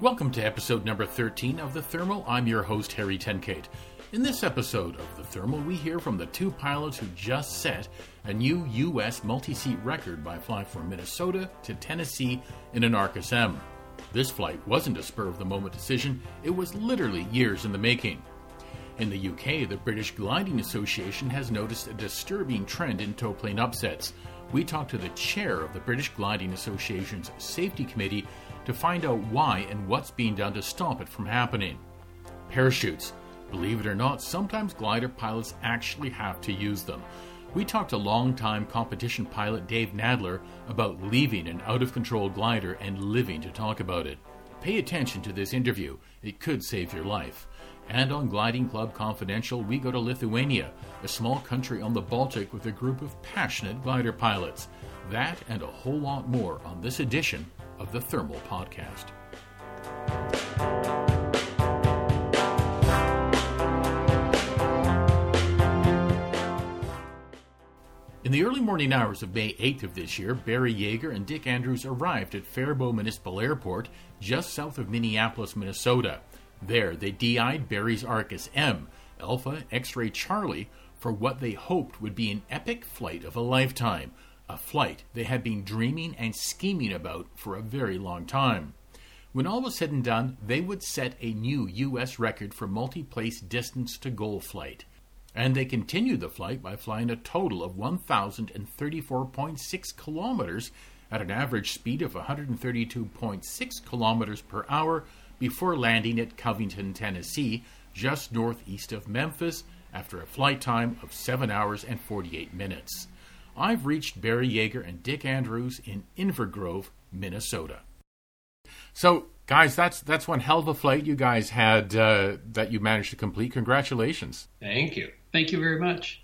Welcome to episode number 13 of The Thermal. I'm your host, Harry Tenkate. In this episode of The Thermal, we hear from the two pilots who just set a new U.S. multi seat record by flying from Minnesota to Tennessee in an Arcus M. This flight wasn't a spur of the moment decision, it was literally years in the making. In the UK, the British Gliding Association has noticed a disturbing trend in tow plane upsets. We talked to the chair of the British Gliding Association's Safety Committee to find out why and what's being done to stop it from happening. Parachutes. Believe it or not, sometimes glider pilots actually have to use them. We talked to longtime competition pilot Dave Nadler about leaving an out of control glider and living to talk about it. Pay attention to this interview, it could save your life. And on Gliding Club Confidential, we go to Lithuania, a small country on the Baltic with a group of passionate glider pilots. That and a whole lot more on this edition of the Thermal Podcast. In the early morning hours of May 8th of this year, Barry Yeager and Dick Andrews arrived at Faribault Municipal Airport, just south of Minneapolis, Minnesota. There, they DI'd Barry's Arcus M, Alpha X Ray Charlie, for what they hoped would be an epic flight of a lifetime, a flight they had been dreaming and scheming about for a very long time. When all was said and done, they would set a new U.S. record for multi place distance to goal flight. And they continued the flight by flying a total of 1,034.6 kilometers at an average speed of 132.6 kilometers per hour before landing at Covington, Tennessee, just northeast of Memphis, after a flight time of 7 hours and 48 minutes. I've reached Barry Yeager and Dick Andrews in Inver Grove, Minnesota. So, guys, that's that's one hell of a flight you guys had uh, that you managed to complete. Congratulations! Thank you. Thank you very much.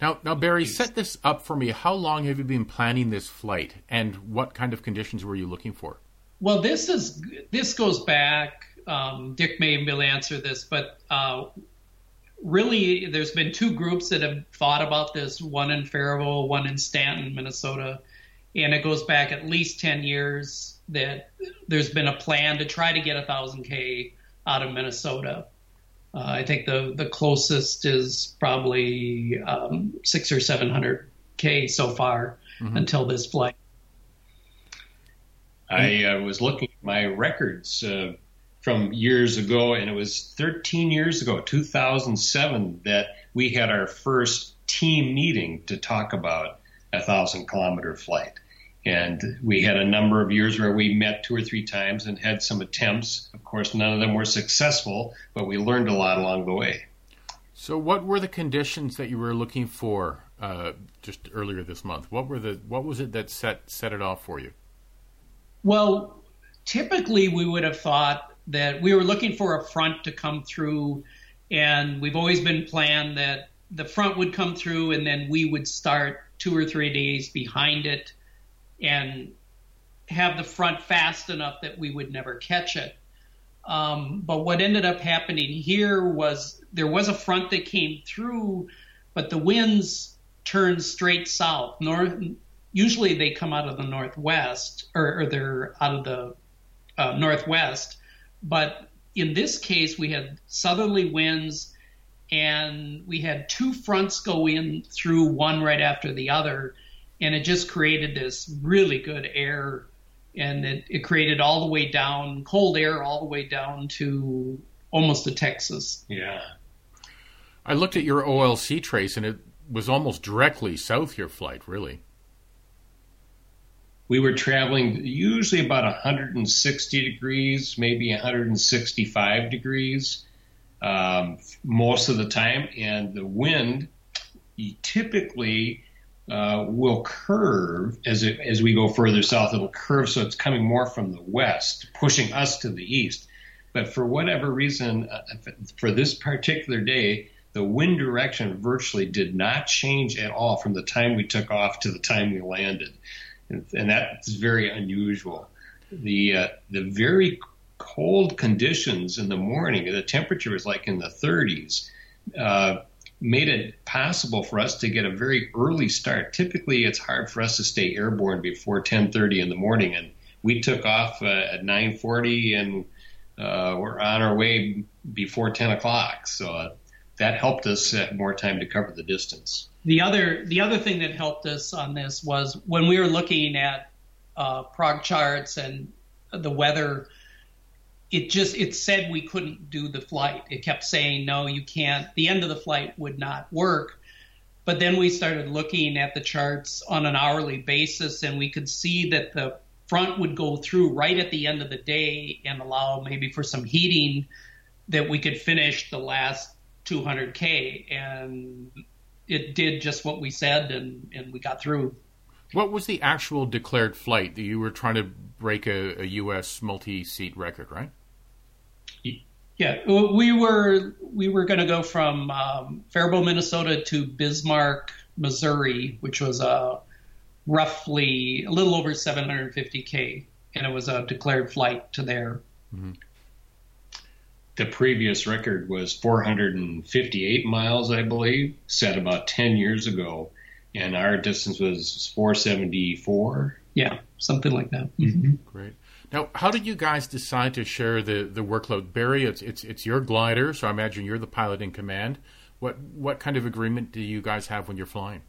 Now, now, Barry, set this up for me. How long have you been planning this flight, and what kind of conditions were you looking for? Well, this is this goes back. Um, Dick may be able answer this, but uh, really, there's been two groups that have thought about this. One in Faribault, one in Stanton, Minnesota, and it goes back at least ten years that there's been a plan to try to get a thousand k out of Minnesota. Uh, I think the the closest is probably um, six or seven hundred k so far mm-hmm. until this flight. I uh, was looking at my records uh, from years ago, and it was 13 years ago, 2007, that we had our first team meeting to talk about a thousand kilometer flight. And we had a number of years where we met two or three times and had some attempts. Of course, none of them were successful, but we learned a lot along the way. So, what were the conditions that you were looking for uh, just earlier this month? What were the what was it that set set it off for you? Well, typically we would have thought that we were looking for a front to come through, and we've always been planned that the front would come through, and then we would start two or three days behind it and have the front fast enough that we would never catch it. Um, but what ended up happening here was there was a front that came through, but the winds turned straight south. North, usually they come out of the northwest, or, or they're out of the uh, northwest. But in this case, we had southerly winds, and we had two fronts go in through one right after the other and it just created this really good air and it, it created all the way down cold air all the way down to almost to Texas. Yeah. I looked at your OLC trace and it was almost directly south your flight, really. We were traveling usually about 160 degrees, maybe 165 degrees um, most of the time, and the wind typically uh, will curve as it, as we go further south. It'll curve so it's coming more from the west, pushing us to the east. But for whatever reason, uh, for this particular day, the wind direction virtually did not change at all from the time we took off to the time we landed, and, and that's very unusual. The uh, the very cold conditions in the morning, the temperature was like in the 30s. Uh, made it possible for us to get a very early start. Typically, it's hard for us to stay airborne before 10:30 in the morning, and we took off uh, at 9:40 and uh, we're on our way before 10 o'clock. So uh, that helped us have more time to cover the distance. The other the other thing that helped us on this was when we were looking at uh, prog charts and the weather. It just it said we couldn't do the flight. It kept saying no, you can't. The end of the flight would not work. But then we started looking at the charts on an hourly basis, and we could see that the front would go through right at the end of the day and allow maybe for some heating that we could finish the last 200k. And it did just what we said, and, and we got through. What was the actual declared flight that you were trying to break a, a U.S. multi-seat record, right? Yeah, we were we were going to go from um, Faribault, Minnesota, to Bismarck, Missouri, which was uh, roughly a little over 750k, and it was a declared flight to there. Mm-hmm. The previous record was 458 miles, I believe, set about 10 years ago, and our distance was 474. Yeah, something like that. Mm-hmm. Great. Now, how did you guys decide to share the, the workload, Barry? It's it's it's your glider, so I imagine you're the pilot in command. What what kind of agreement do you guys have when you're flying?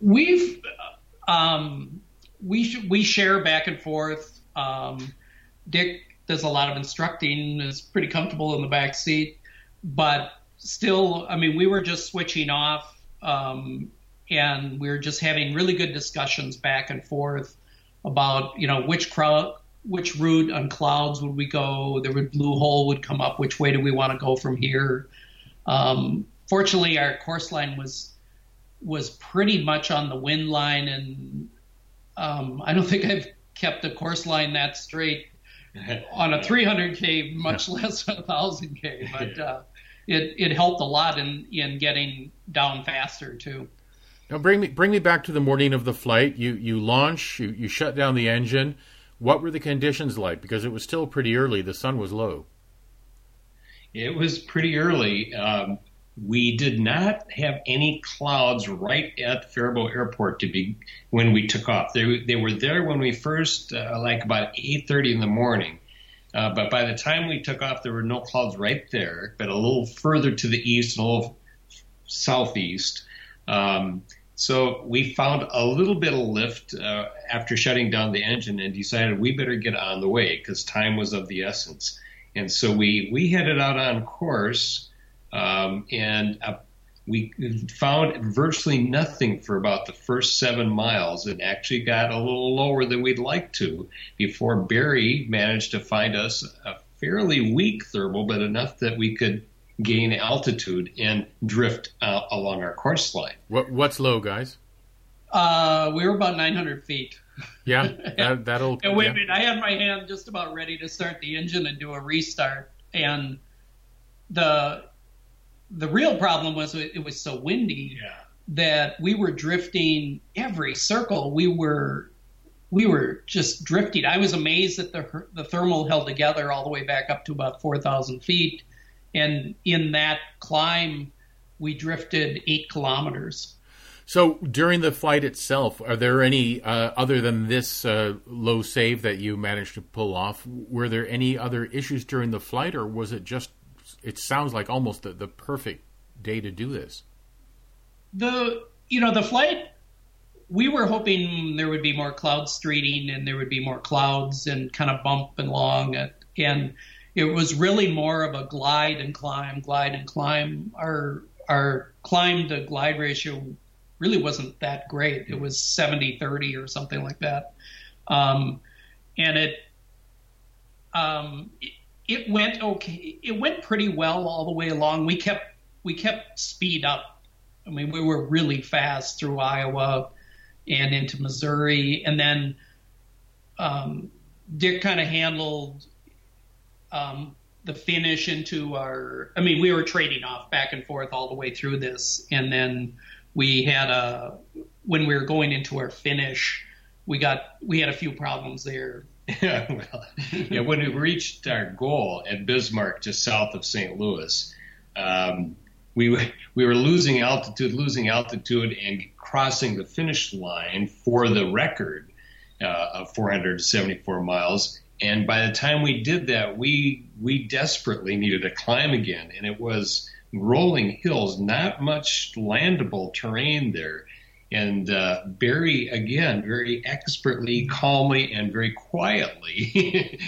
We've um, we sh- we share back and forth. Um, Dick does a lot of instructing, is pretty comfortable in the back seat, but still, I mean, we were just switching off, um, and we were just having really good discussions back and forth about you know which crowd which route on clouds would we go the blue hole would come up which way do we want to go from here? Um, fortunately our course line was was pretty much on the wind line and um, i don't think i've kept the course line that straight on a 300k much less a 1000k but uh, it, it helped a lot in, in getting down faster too now bring me bring me back to the morning of the flight. You you launch, you, you shut down the engine. What were the conditions like? Because it was still pretty early. The sun was low. It was pretty early. Um, we did not have any clouds right at Faribault Airport to be when we took off. They they were there when we first, uh, like about 8:30 in the morning. Uh, but by the time we took off, there were no clouds right there. But a little further to the east a little southeast. Um, so we found a little bit of lift uh, after shutting down the engine and decided we better get on the way because time was of the essence. And so we, we headed out on course um, and uh, we found virtually nothing for about the first seven miles. It actually got a little lower than we'd like to before Barry managed to find us a fairly weak thermal, but enough that we could gain altitude and drift uh, along our course line. What, what's low, guys? Uh, we were about 900 feet. Yeah, that, that'll. and wait yeah. a minute, I had my hand just about ready to start the engine and do a restart, and the the real problem was it was so windy yeah. that we were drifting every circle. We were we were just drifting. I was amazed that the the thermal held together all the way back up to about 4,000 feet and in that climb, we drifted eight kilometers. So during the flight itself, are there any uh, other than this uh, low save that you managed to pull off? Were there any other issues during the flight, or was it just? It sounds like almost the, the perfect day to do this. The you know the flight, we were hoping there would be more cloud streeting and there would be more clouds and kind of bump along it, and it was really more of a glide and climb, glide and climb. Our our climb to glide ratio really wasn't that great. It was 70 30 or something like that. Um, and it, um, it, it went okay. It went pretty well all the way along. We kept we kept speed up. I mean, we were really fast through Iowa and into Missouri, and then um, Dick kind of handled um, the finish into our. I mean, we were trading off back and forth all the way through this, and then we had a when we were going into our finish, we got we had a few problems there. yeah, well, yeah, when we reached our goal at Bismarck, just south of St. Louis, um, we we were losing altitude, losing altitude, and crossing the finish line for the record uh, of 474 miles. And by the time we did that, we we desperately needed to climb again, and it was rolling hills, not much landable terrain there. And uh, Barry, again, very expertly, calmly, and very quietly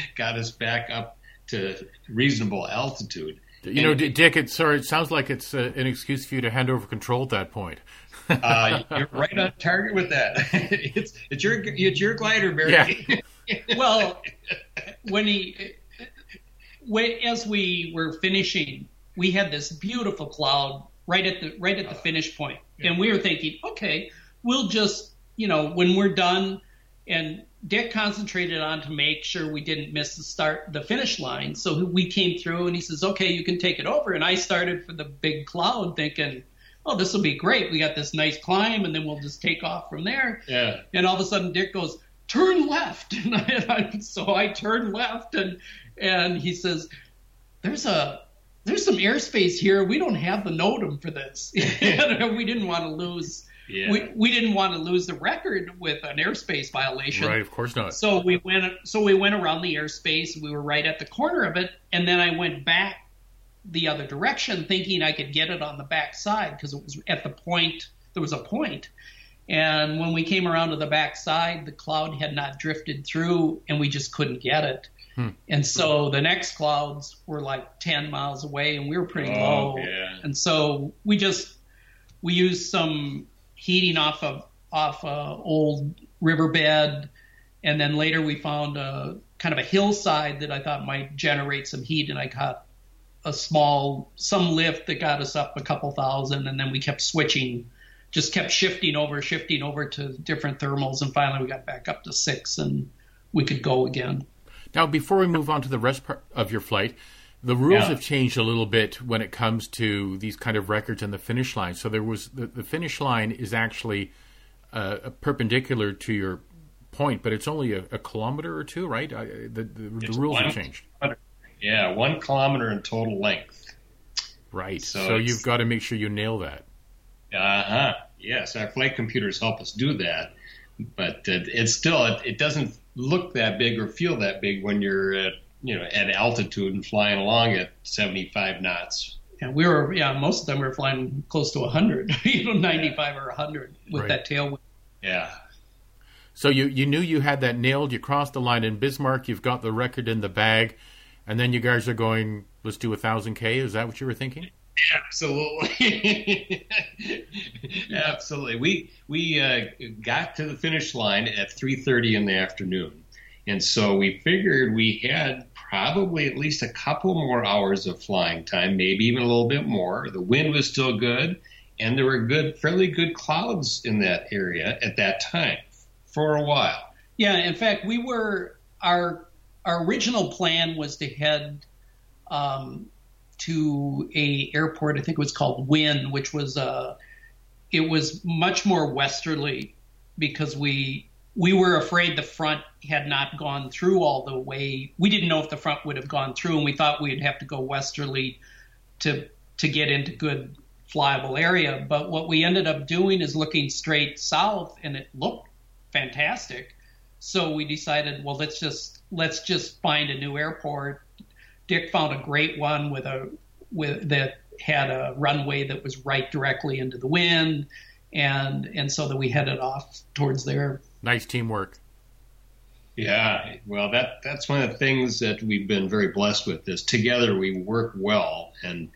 got us back up to reasonable altitude. You know, Dick, it, sorry, it sounds like it's uh, an excuse for you to hand over control at that point. uh, you're right on target with that. it's it's your it's your glider, Barry. Yeah. well, when he when, as we were finishing, we had this beautiful cloud right at the right at the finish point, and we were thinking, okay, we'll just you know when we're done, and Dick concentrated on to make sure we didn't miss the start, the finish line. So we came through, and he says, "Okay, you can take it over." And I started for the big cloud, thinking, "Oh, this will be great. We got this nice climb, and then we'll just take off from there." Yeah. And all of a sudden, Dick goes, "Turn left," and, I, and I, so I turned left, and and he says, "There's a." There's some airspace here. We don't have the NOTAM for this. we didn't want to lose yeah. we, we didn't want to lose the record with an airspace violation. Right, of course not. So we went so we went around the airspace. We were right at the corner of it, and then I went back the other direction, thinking I could get it on the back side because it was at the point. There was a point, and when we came around to the back side, the cloud had not drifted through, and we just couldn't get it. Hmm. And so the next clouds were like 10 miles away, and we were pretty oh, low. Yeah. And so we just we used some heating off of off a old riverbed, and then later we found a kind of a hillside that I thought might generate some heat, and I got a small some lift that got us up a couple thousand, and then we kept switching, just kept shifting over, shifting over to different thermals, and finally we got back up to six, and we could go again. Now, before we move on to the rest part of your flight, the rules yeah. have changed a little bit when it comes to these kind of records and the finish line. So there was the, the finish line is actually uh, perpendicular to your point, but it's only a, a kilometer or two, right? I, the, the, the rules have changed. Yeah, one kilometer in total length. Right. So, so you've got to make sure you nail that. Uh huh. Yes, our flight computers help us do that, but uh, it's still it, it doesn't look that big or feel that big when you're at you know, at altitude and flying along at 75 knots. And we were, yeah, most of them were flying close to 100, you know, 95 yeah. or 100 with right. that tailwind. Yeah. So you, you knew you had that nailed. You crossed the line in Bismarck. You've got the record in the bag. And then you guys are going, let's do a 1,000K. Is that what you were thinking? Absolutely. Absolutely. We, we uh, got to the finish line at 3.30 in the afternoon. And so we figured we had probably at least a couple more hours of flying time, maybe even a little bit more. The wind was still good, and there were good, fairly good clouds in that area at that time for a while. Yeah, in fact, we were our our original plan was to head um, to a airport. I think it was called Wynn, which was uh, it was much more westerly because we we were afraid the front had not gone through all the way. We didn't know if the front would have gone through, and we thought we'd have to go westerly to to get into good flyable area. But what we ended up doing is looking straight south, and it looked fantastic. So we decided, well, let's just let's just find a new airport. Dick found a great one with a with that had a runway that was right directly into the wind, and and so that we headed off towards there. Nice teamwork. Yeah, well, that that's one of the things that we've been very blessed with. Is together we work well, and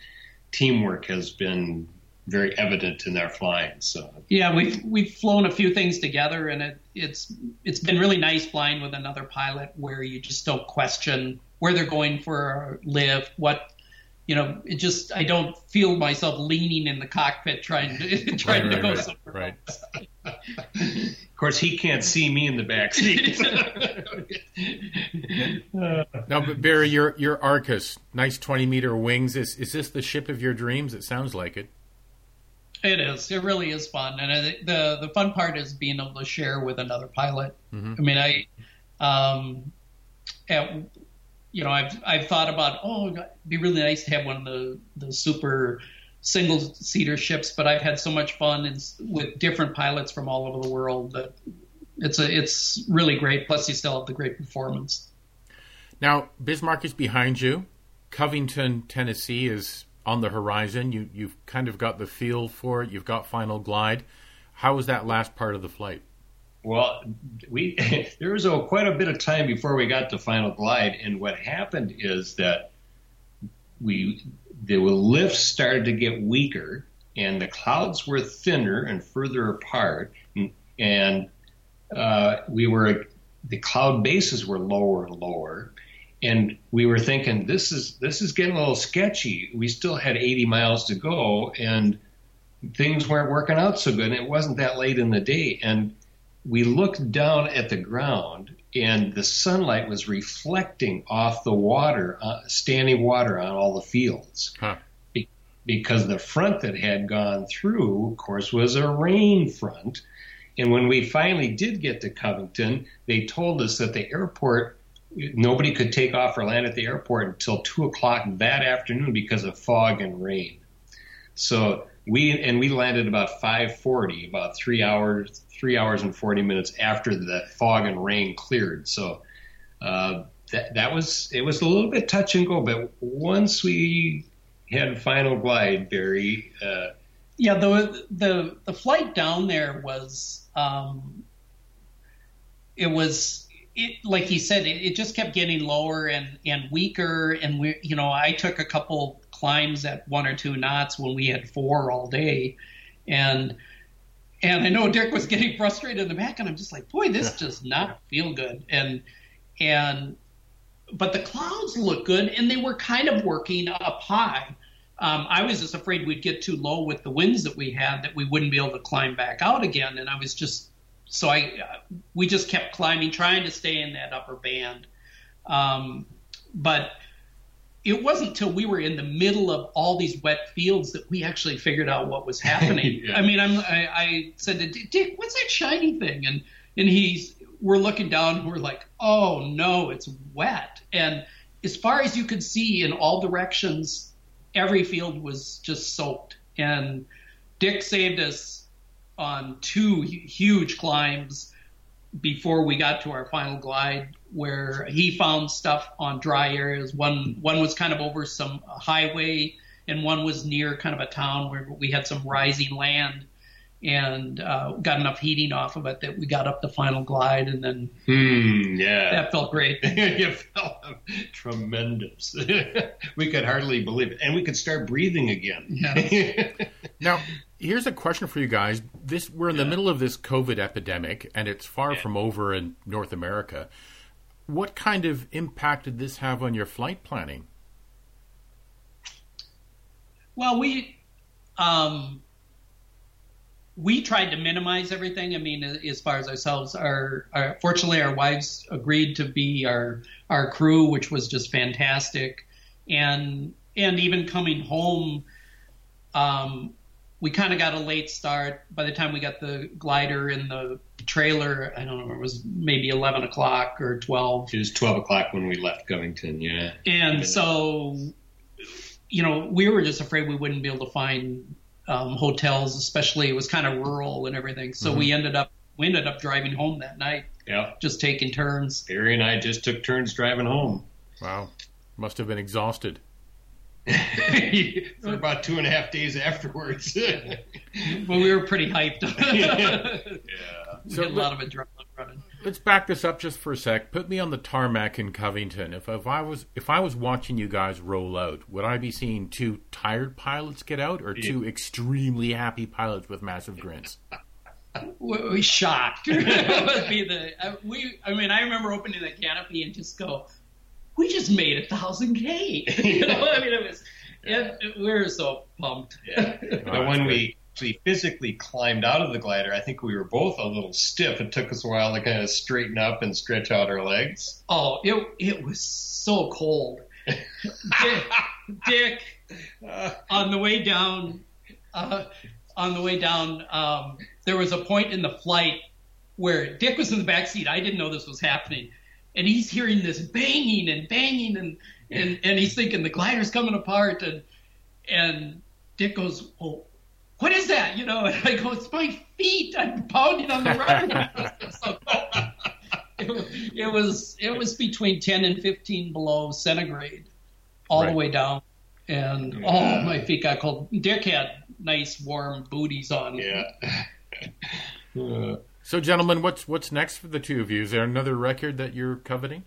teamwork has been very evident in our flying. So yeah, we've we've flown a few things together, and it, it's it's been really nice flying with another pilot where you just don't question where they're going for a lift, what you know, it just I don't feel myself leaning in the cockpit trying to trying right, to go right, somewhere. Right. of course, he can't see me in the back seat. now, but Barry, your your Arcus, nice twenty meter wings. Is is this the ship of your dreams? It sounds like it. It is. It really is fun, and the the fun part is being able to share with another pilot. Mm-hmm. I mean, I um, at you know, I've I've thought about oh, it'd be really nice to have one of the the super single seater ships, but I've had so much fun in, with different pilots from all over the world that it's a it's really great. Plus, you still have the great performance. Now, Bismarck is behind you. Covington, Tennessee is on the horizon. You you've kind of got the feel for it. You've got final glide. How was that last part of the flight? Well, we there was a, quite a bit of time before we got to final glide, and what happened is that we the lifts started to get weaker, and the clouds were thinner and further apart, and, and uh, we were the cloud bases were lower and lower, and we were thinking this is this is getting a little sketchy. We still had 80 miles to go, and things weren't working out so good. And it wasn't that late in the day, and we looked down at the ground, and the sunlight was reflecting off the water, uh, standing water on all the fields. Huh. Be- because the front that had gone through, of course, was a rain front. And when we finally did get to Covington, they told us that the airport nobody could take off or land at the airport until two o'clock that afternoon because of fog and rain. So we and we landed about 5:40, about three hours, three hours and 40 minutes after the fog and rain cleared. So uh, that that was it was a little bit touch and go, but once we had final glide, Barry. Uh, yeah, the the the flight down there was um, it was it, like he said, it, it, just kept getting lower and, and weaker. And we, you know, I took a couple climbs at one or two knots when we had four all day, and and I know Dick was getting frustrated in the back, and I'm just like, boy, this does not feel good. And and but the clouds look good, and they were kind of working up high. Um, I was just afraid we'd get too low with the winds that we had that we wouldn't be able to climb back out again, and I was just so I we just kept climbing, trying to stay in that upper band. Um, but it wasn't until we were in the middle of all these wet fields that we actually figured out what was happening. yeah. I mean, I'm, I, I said to Dick, Dick, what's that shiny thing? And and he's we're looking down and we're like, oh no, it's wet. And as far as you could see in all directions, every field was just soaked. And Dick saved us on two huge climbs before we got to our final glide where he found stuff on dry areas. One one was kind of over some highway, and one was near kind of a town where we had some rising land, and uh, got enough heating off of it that we got up the final glide, and then hmm, yeah, that felt great. it felt tremendous. we could hardly believe it, and we could start breathing again. Yeah. now, here's a question for you guys. This we're in the middle of this COVID epidemic, and it's far yeah. from over in North America. What kind of impact did this have on your flight planning? Well, we um, we tried to minimize everything. I mean, as far as ourselves, our, our fortunately our wives agreed to be our our crew, which was just fantastic, and and even coming home. Um, we kind of got a late start. By the time we got the glider and the trailer, I don't know, it was maybe 11 o'clock or 12. It was 12 o'clock when we left Covington, yeah. And so, you know, we were just afraid we wouldn't be able to find um, hotels, especially it was kind of rural and everything. So mm-hmm. we ended up we ended up driving home that night. Yeah. Just taking turns. Barry and I just took turns driving home. Wow. Must have been exhausted. for about two and a half days afterwards. well, we were pretty hyped. yeah. So a lot of adrenaline running. Let's back this up just for a sec. Put me on the tarmac in Covington. If, if I was if I was watching you guys roll out, would I be seeing two tired pilots get out or two extremely happy pilots with massive grins? we shocked. would be the uh, we. I mean, I remember opening the canopy and just go, we just made a thousand K. you know, I mean, it was, it, it, we were so pumped. Yeah. but when we actually physically climbed out of the glider, I think we were both a little stiff. It took us a while to kind of straighten up and stretch out our legs. Oh, it it was so cold. Dick, Dick uh, on the way down, uh, on the way down, um, there was a point in the flight where Dick was in the back seat. I didn't know this was happening and he's hearing this banging and banging and and and he's thinking the glider's coming apart and and Dick goes, well, what is that? You know, and I go, it's my feet. I'm pounding on the rudder. so it was it was between 10 and 15 below centigrade all right. the way down and yeah. oh my feet got cold dick had nice warm booties on yeah uh, so gentlemen what's what's next for the two of you is there another record that you're coveting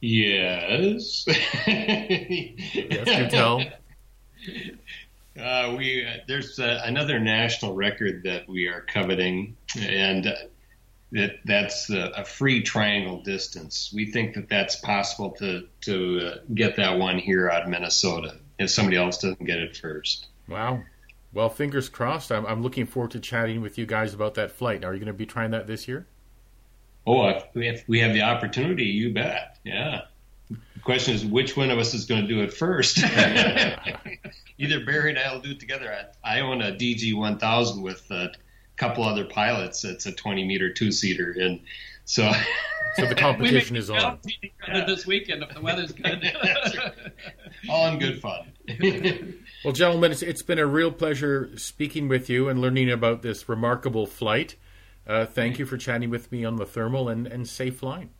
yes yes you tell uh, we uh, there's uh, another national record that we are coveting, and uh, that that's a free triangle distance. We think that that's possible to to uh, get that one here out of Minnesota if somebody else doesn't get it first. Wow. Well, fingers crossed. I'm, I'm looking forward to chatting with you guys about that flight. Are you going to be trying that this year? Oh, if we have, we have the opportunity, you bet. Yeah. The question is, which one of us is going to do it first? Either Barry and I will do it together. I, I own a DG 1000 with a couple other pilots. It's a 20 meter two seater, and so. So the competition is on. Yeah. This weekend, if the weather's good. All in good fun. Well, gentlemen, it's, it's been a real pleasure speaking with you and learning about this remarkable flight. Uh, thank you for chatting with me on the thermal and, and safe flying.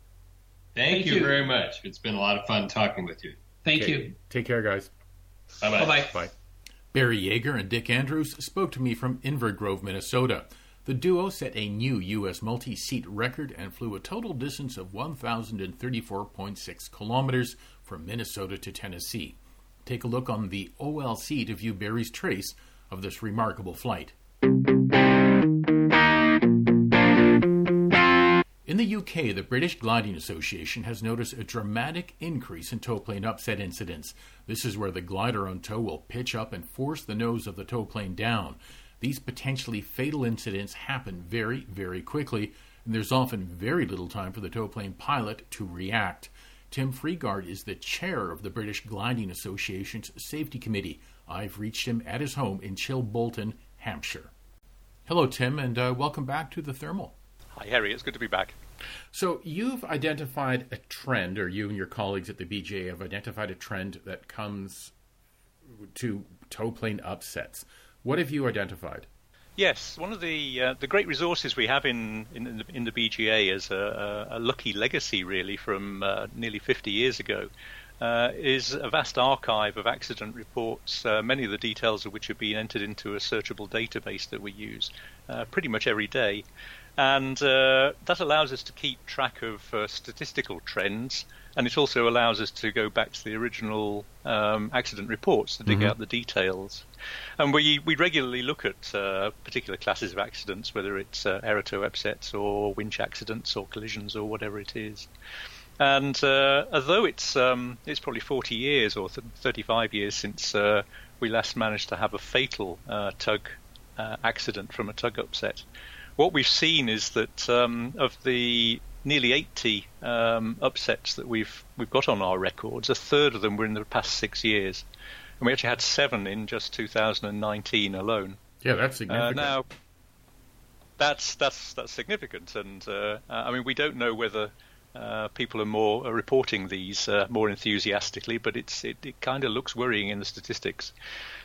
Thank, Thank you, you, very much. It's been a lot of fun talking with you. Thank okay. you. Take care, guys. Bye bye. Bye. Barry Yeager and Dick Andrews spoke to me from Inver Grove, Minnesota. The duo set a new U.S. multi seat record and flew a total distance of 1,034.6 kilometers from Minnesota to Tennessee. Take a look on the OLC to view Barry's trace of this remarkable flight. In the UK, the British Gliding Association has noticed a dramatic increase in tow plane upset incidents. This is where the glider on tow will pitch up and force the nose of the tow plane down. These potentially fatal incidents happen very, very quickly, and there's often very little time for the tow plane pilot to react. Tim Freegarde is the chair of the British Gliding Association's Safety Committee. I've reached him at his home in Chilbolton, Hampshire. Hello, Tim, and uh, welcome back to the Thermal. Hi, Harry. It's good to be back. So, you've identified a trend, or you and your colleagues at the BGA have identified a trend that comes to tow plane upsets. What have you identified? Yes, one of the uh, the great resources we have in in, the, in the BGA is a, a, lucky legacy, really, from uh, nearly 50 years ago, uh, is a vast archive of accident reports, uh, many of the details of which have been entered into a searchable database that we use uh, pretty much every day. And uh, that allows us to keep track of statistical trends, and it also allows us to go back to the original um, accident reports to dig mm-hmm. out the details. And we we regularly look at uh, particular classes of accidents, whether it's uh, error upsets or winch accidents or collisions or whatever it is. And uh, although it's um, it's probably 40 years or 35 years since uh, we last managed to have a fatal tug accident from a tug upset what we've seen is that um, of the nearly 80 um, upsets that we've we've got on our records, a third of them were in the past six years, and we actually had seven in just 2019 alone. Yeah, that's significant. Uh, now, that's that's that's significant, and uh, I mean we don't know whether uh, people are more are reporting these uh, more enthusiastically, but it's it, it kind of looks worrying in the statistics.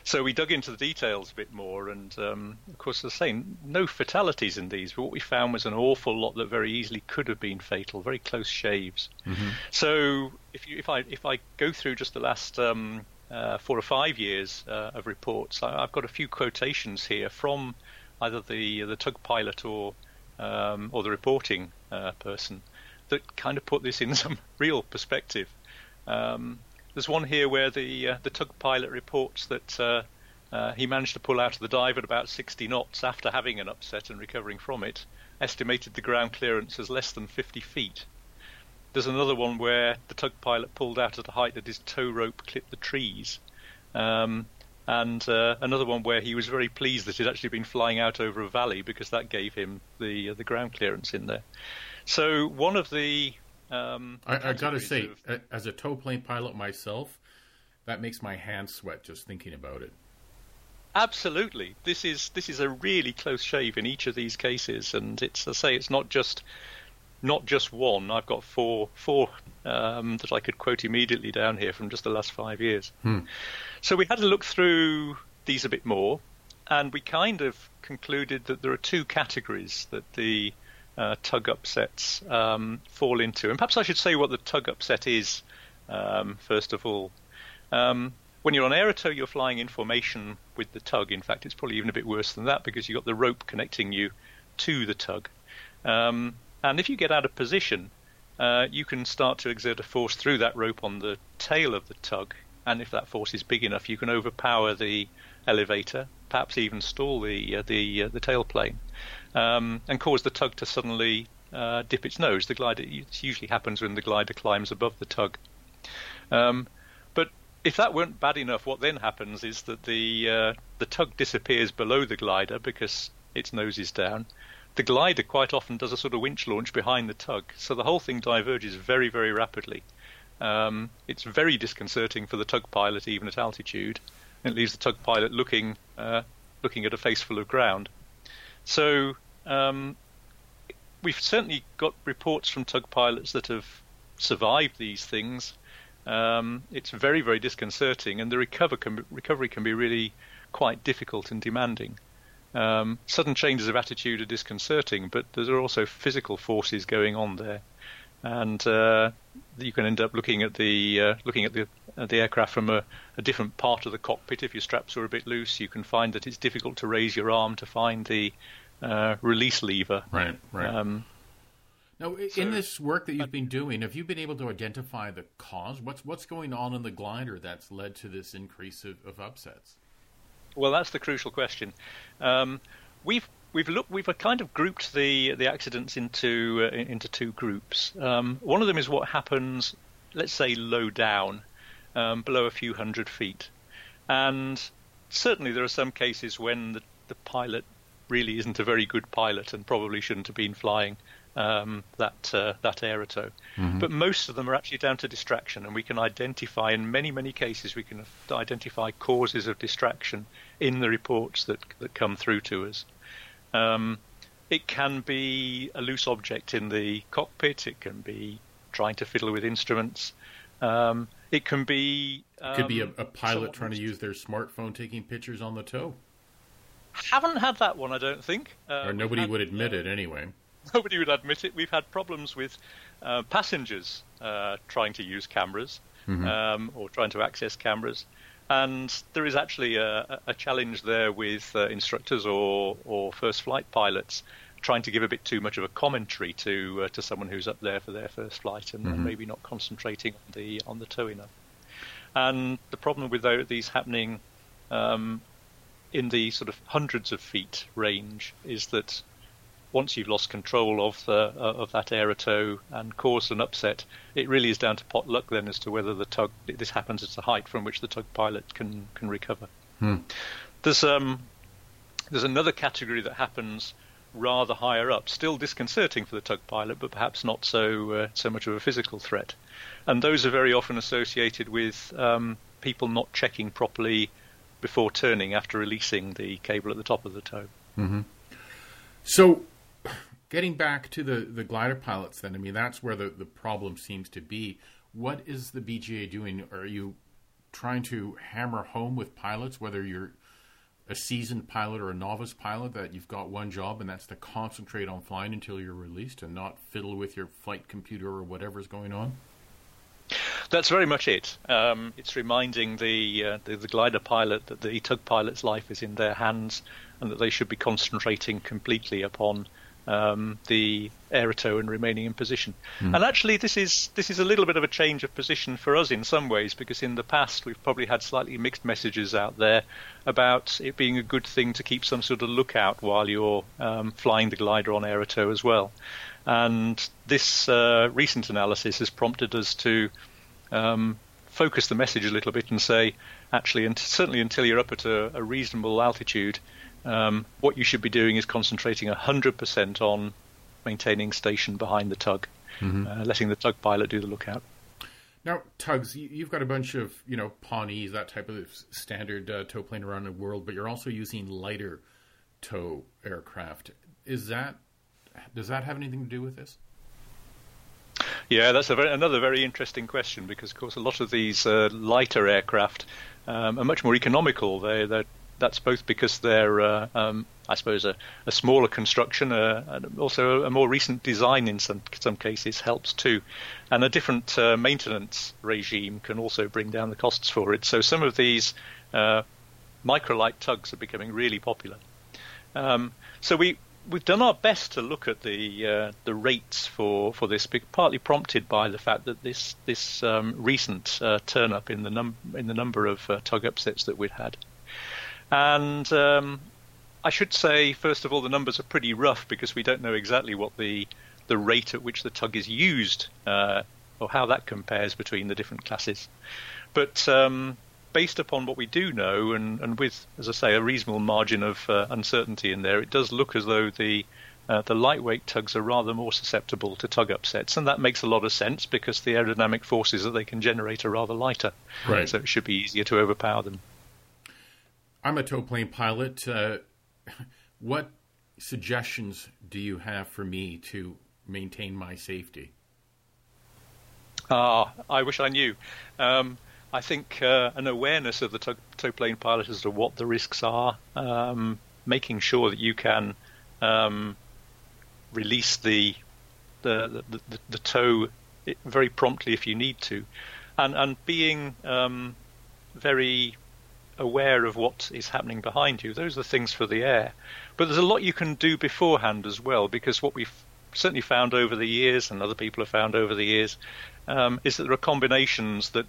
So we dug into the details a bit more, and um, of course, the same no fatalities in these. But what we found was an awful lot that very easily could have been fatal, very close shaves. Mm-hmm. So if you if I if I go through just the last um, uh, four or five years uh, of reports, I, have got a few quotations here from either the the tug pilot or um, or the reporting uh, person that kind of put this in some real perspective. Um, there's one here where the uh, the tug pilot reports that uh, uh, he managed to pull out of the dive at about 60 knots after having an upset and recovering from it. Estimated the ground clearance as less than 50 feet. There's another one where the tug pilot pulled out at a height that his tow rope clipped the trees. Um, and uh, another one where he was very pleased that he'd actually been flying out over a valley because that gave him the uh, the ground clearance in there. So one of the um, I, I got to say, of, as a tow plane pilot myself, that makes my hands sweat just thinking about it. Absolutely, this is this is a really close shave in each of these cases, and it's I say it's not just not just one. I've got four four um, that I could quote immediately down here from just the last five years. Hmm. So we had to look through these a bit more, and we kind of concluded that there are two categories that the uh, tug upsets um, fall into. And perhaps I should say what the tug upset is um, first of all. Um, when you're on aerotow, you're flying in formation with the tug. In fact, it's probably even a bit worse than that because you've got the rope connecting you to the tug. Um, and if you get out of position, uh, you can start to exert a force through that rope on the tail of the tug. And if that force is big enough, you can overpower the elevator, perhaps even stall the uh, the uh, the tail plane, um, and cause the tug to suddenly uh, dip its nose. The glider it usually happens when the glider climbs above the tug. Um, but if that weren't bad enough, what then happens is that the uh, the tug disappears below the glider because its nose is down. The glider quite often does a sort of winch launch behind the tug, so the whole thing diverges very, very rapidly. Um, it's very disconcerting for the tug pilot, even at altitude. It leaves the tug pilot looking uh, looking at a face full of ground. So um, we've certainly got reports from tug pilots that have survived these things. Um, it's very, very disconcerting, and the recover can, recovery can be really quite difficult and demanding. Um, sudden changes of attitude are disconcerting, but there are also physical forces going on there, and uh, you can end up looking at the uh, looking at the at the aircraft from a, a, different part of the cockpit. If your straps are a bit loose, you can find that it's difficult to raise your arm to find the uh, release lever. Right, right. Um, now, so, in this work that you've been doing, have you been able to identify the cause? What's what's going on in the glider that's led to this increase of, of upsets? Well, that's the crucial question. Um, we've we've looked we've kind of grouped the the accidents into uh, into two groups. Um, one of them is what happens, let's say, low down, um, below a few hundred feet, and certainly there are some cases when the, the pilot really isn't a very good pilot and probably shouldn't have been flying um, that uh, that aerotow. Mm-hmm. But most of them are actually down to distraction, and we can identify in many many cases we can identify causes of distraction in the reports that that come through to us. Um, it can be a loose object in the cockpit. It can be trying to fiddle with instruments. Um, it can be. Um, Could be a, a pilot trying to use their smartphone taking pictures on the tow. Haven't had that one, I don't think. Uh, or nobody had, would admit uh, it anyway. nobody would admit it. We've had problems with uh, passengers uh, trying to use cameras mm-hmm. um, or trying to access cameras. And there is actually a, a challenge there with uh, instructors or, or first flight pilots trying to give a bit too much of a commentary to uh, to someone who's up there for their first flight and, mm-hmm. maybe not concentrating on the on the tow enough. And the problem with these happening um, in the sort of hundreds of feet range is that once you've lost control of the, uh, of that aerotow and caused an upset, it really is down to pot luck then as to whether the tug this happens at a height from which the tug pilot can can recover. Hmm. There's um there's another category that happens rather higher up, still disconcerting for the tug pilot, but perhaps not so uh, so much of a physical threat. And those are very often associated with um, people not checking properly before turning after releasing the cable at the top of the tow. Mm-hmm. So getting back to the, the glider pilots, then, I mean, that's where the, the problem seems to be. What is the BGA doing? Are you trying to hammer home with pilots, whether you're a seasoned pilot or a novice pilot, that you've got one job and that's to concentrate on flying until you're released and not fiddle with your flight computer or whatever's going on? That's very much it. Um, it's reminding the, uh, the, the glider pilot that the tug pilot's life is in their hands and that they should be concentrating completely upon um, the aerotow and remaining in position. Mm. And actually, this is this is a little bit of a change of position for us in some ways because in the past we've probably had slightly mixed messages out there about it being a good thing to keep some sort of lookout while you're um, flying the glider on aerotow as well. And this uh, recent analysis has prompted us to um, focus the message a little bit and say, actually, and certainly until you're up at a, a reasonable altitude, um, what you should be doing is concentrating 100% on maintaining station behind the tug, mm-hmm. uh, letting the tug pilot do the lookout. Now, tugs, you've got a bunch of, you know, Pawnees, that type of standard uh, tow plane around the world, but you're also using lighter tow aircraft. Is that, does that have anything to do with this? Yeah, that's very, another very interesting question because, of course, a lot of these uh, lighter aircraft um, are much more economical. They, they're that's both because they're, uh, um, I suppose, a, a smaller construction, uh, and also a more recent design in some some cases helps too, and a different uh, maintenance regime can also bring down the costs for it. So some of these uh, microlight tugs are becoming really popular. Um, so we we've done our best to look at the uh, the rates for, for this, partly prompted by the fact that this this um, recent uh, turn up in the num in the number of tug upsets that we'd had. And um, I should say, first of all, the numbers are pretty rough because we don't know exactly what the the rate at which the tug is used uh, or how that compares between the different classes. But um, based upon what we do know, and, and with, as I say, a reasonable margin of uh, uncertainty in there, it does look as though the uh, the lightweight tugs are rather more susceptible to tug upsets, and that makes a lot of sense because the aerodynamic forces that they can generate are rather lighter. Right. So it should be easier to overpower them. I'm a tow plane pilot. Uh, what suggestions do you have for me to maintain my safety? Ah, I wish I knew. Um, I think uh, an awareness of the tow, tow, plane pilot as to what the risks are, um, making sure that you can um, release the the, the, the, the tow very promptly if you need to, and and being um, very aware of what is happening behind you. Those are things for the air. But there's a lot you can do beforehand as well, because what we've certainly found over the years, and other people have found over the years, um, is that there are combinations that,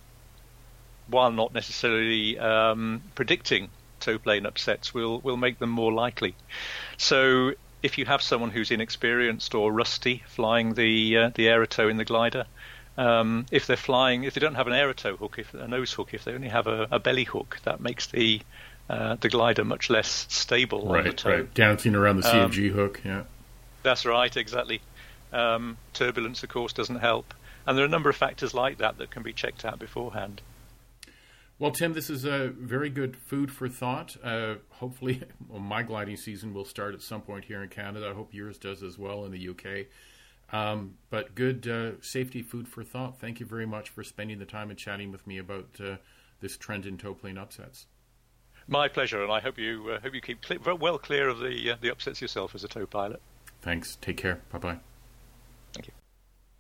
while not necessarily um, predicting tow plane upsets, will will make them more likely. So if you have someone who's inexperienced or rusty flying the uh, the aerotow in the glider, um, if they're flying, if they don't have an aerotow hook, if a nose hook, if they only have a, a belly hook, that makes the uh, the glider much less stable right, on the. Right, dancing around the CFG um, hook, yeah. That's right, exactly. Um, turbulence, of course, doesn't help, and there are a number of factors like that that can be checked out beforehand. Well, Tim, this is a very good food for thought. Uh, hopefully, well, my gliding season will start at some point here in Canada. I hope yours does as well in the UK. Um, but good uh, safety food for thought. Thank you very much for spending the time and chatting with me about uh, this trend in tow plane upsets. My pleasure, and I hope you uh, hope you keep clear, well clear of the uh, the upsets yourself as a tow pilot. Thanks. Take care. Bye bye. Thank you.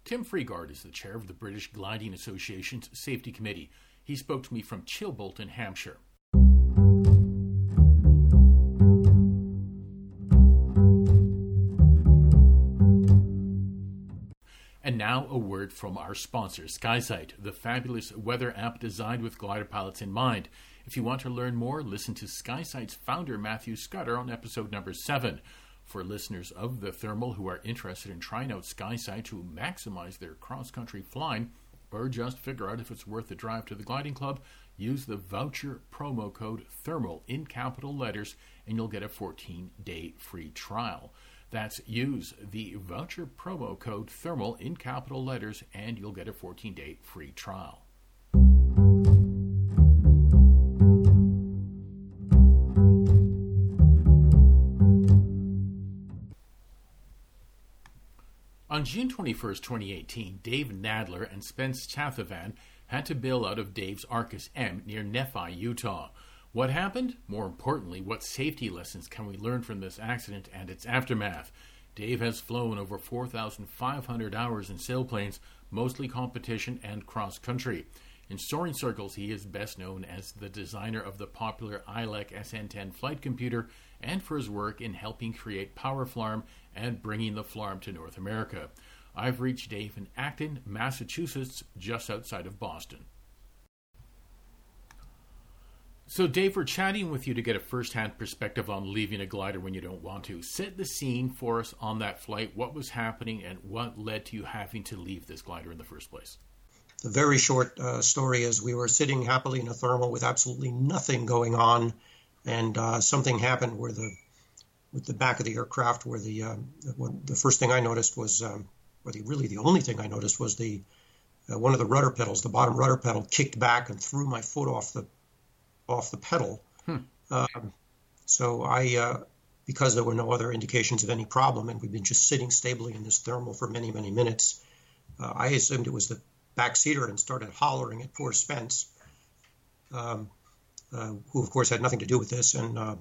Tim Freegarde is the chair of the British Gliding Association's Safety Committee. He spoke to me from Chilbolton, Hampshire. Now a word from our sponsor, SkySight, the fabulous weather app designed with glider pilots in mind. If you want to learn more, listen to SkySight's founder, Matthew Scudder, on episode number 7. For listeners of the Thermal who are interested in trying out SkySight to maximize their cross country flying, or just figure out if it's worth the drive to the gliding club, use the voucher promo code THERMAL in capital letters and you'll get a 14 day free trial. That's use the voucher promo code THERMAL in capital letters and you'll get a 14 day free trial. On June 21, 2018, Dave Nadler and Spence Chathavan had to bail out of Dave's Arcus M near Nephi, Utah. What happened? More importantly, what safety lessons can we learn from this accident and its aftermath? Dave has flown over 4,500 hours in sailplanes, mostly competition and cross country. In soaring circles, he is best known as the designer of the popular ILEC SN10 flight computer and for his work in helping create Power Flarm and bringing the Flarm to North America. I've reached Dave in Acton, Massachusetts, just outside of Boston. So, Dave, we're chatting with you to get a first hand perspective on leaving a glider when you don't want to. Set the scene for us on that flight. What was happening and what led to you having to leave this glider in the first place? The very short uh, story is we were sitting happily in a thermal with absolutely nothing going on, and uh, something happened where the with the back of the aircraft where the uh, the first thing I noticed was, um, or the really the only thing I noticed was the uh, one of the rudder pedals, the bottom rudder pedal, kicked back and threw my foot off the off the pedal. Hmm. Um, so I, uh, because there were no other indications of any problem, and we've been just sitting stably in this thermal for many, many minutes, uh, I assumed it was the backseater and started hollering at poor Spence. Um, uh, who of course had nothing to do with this, and uh,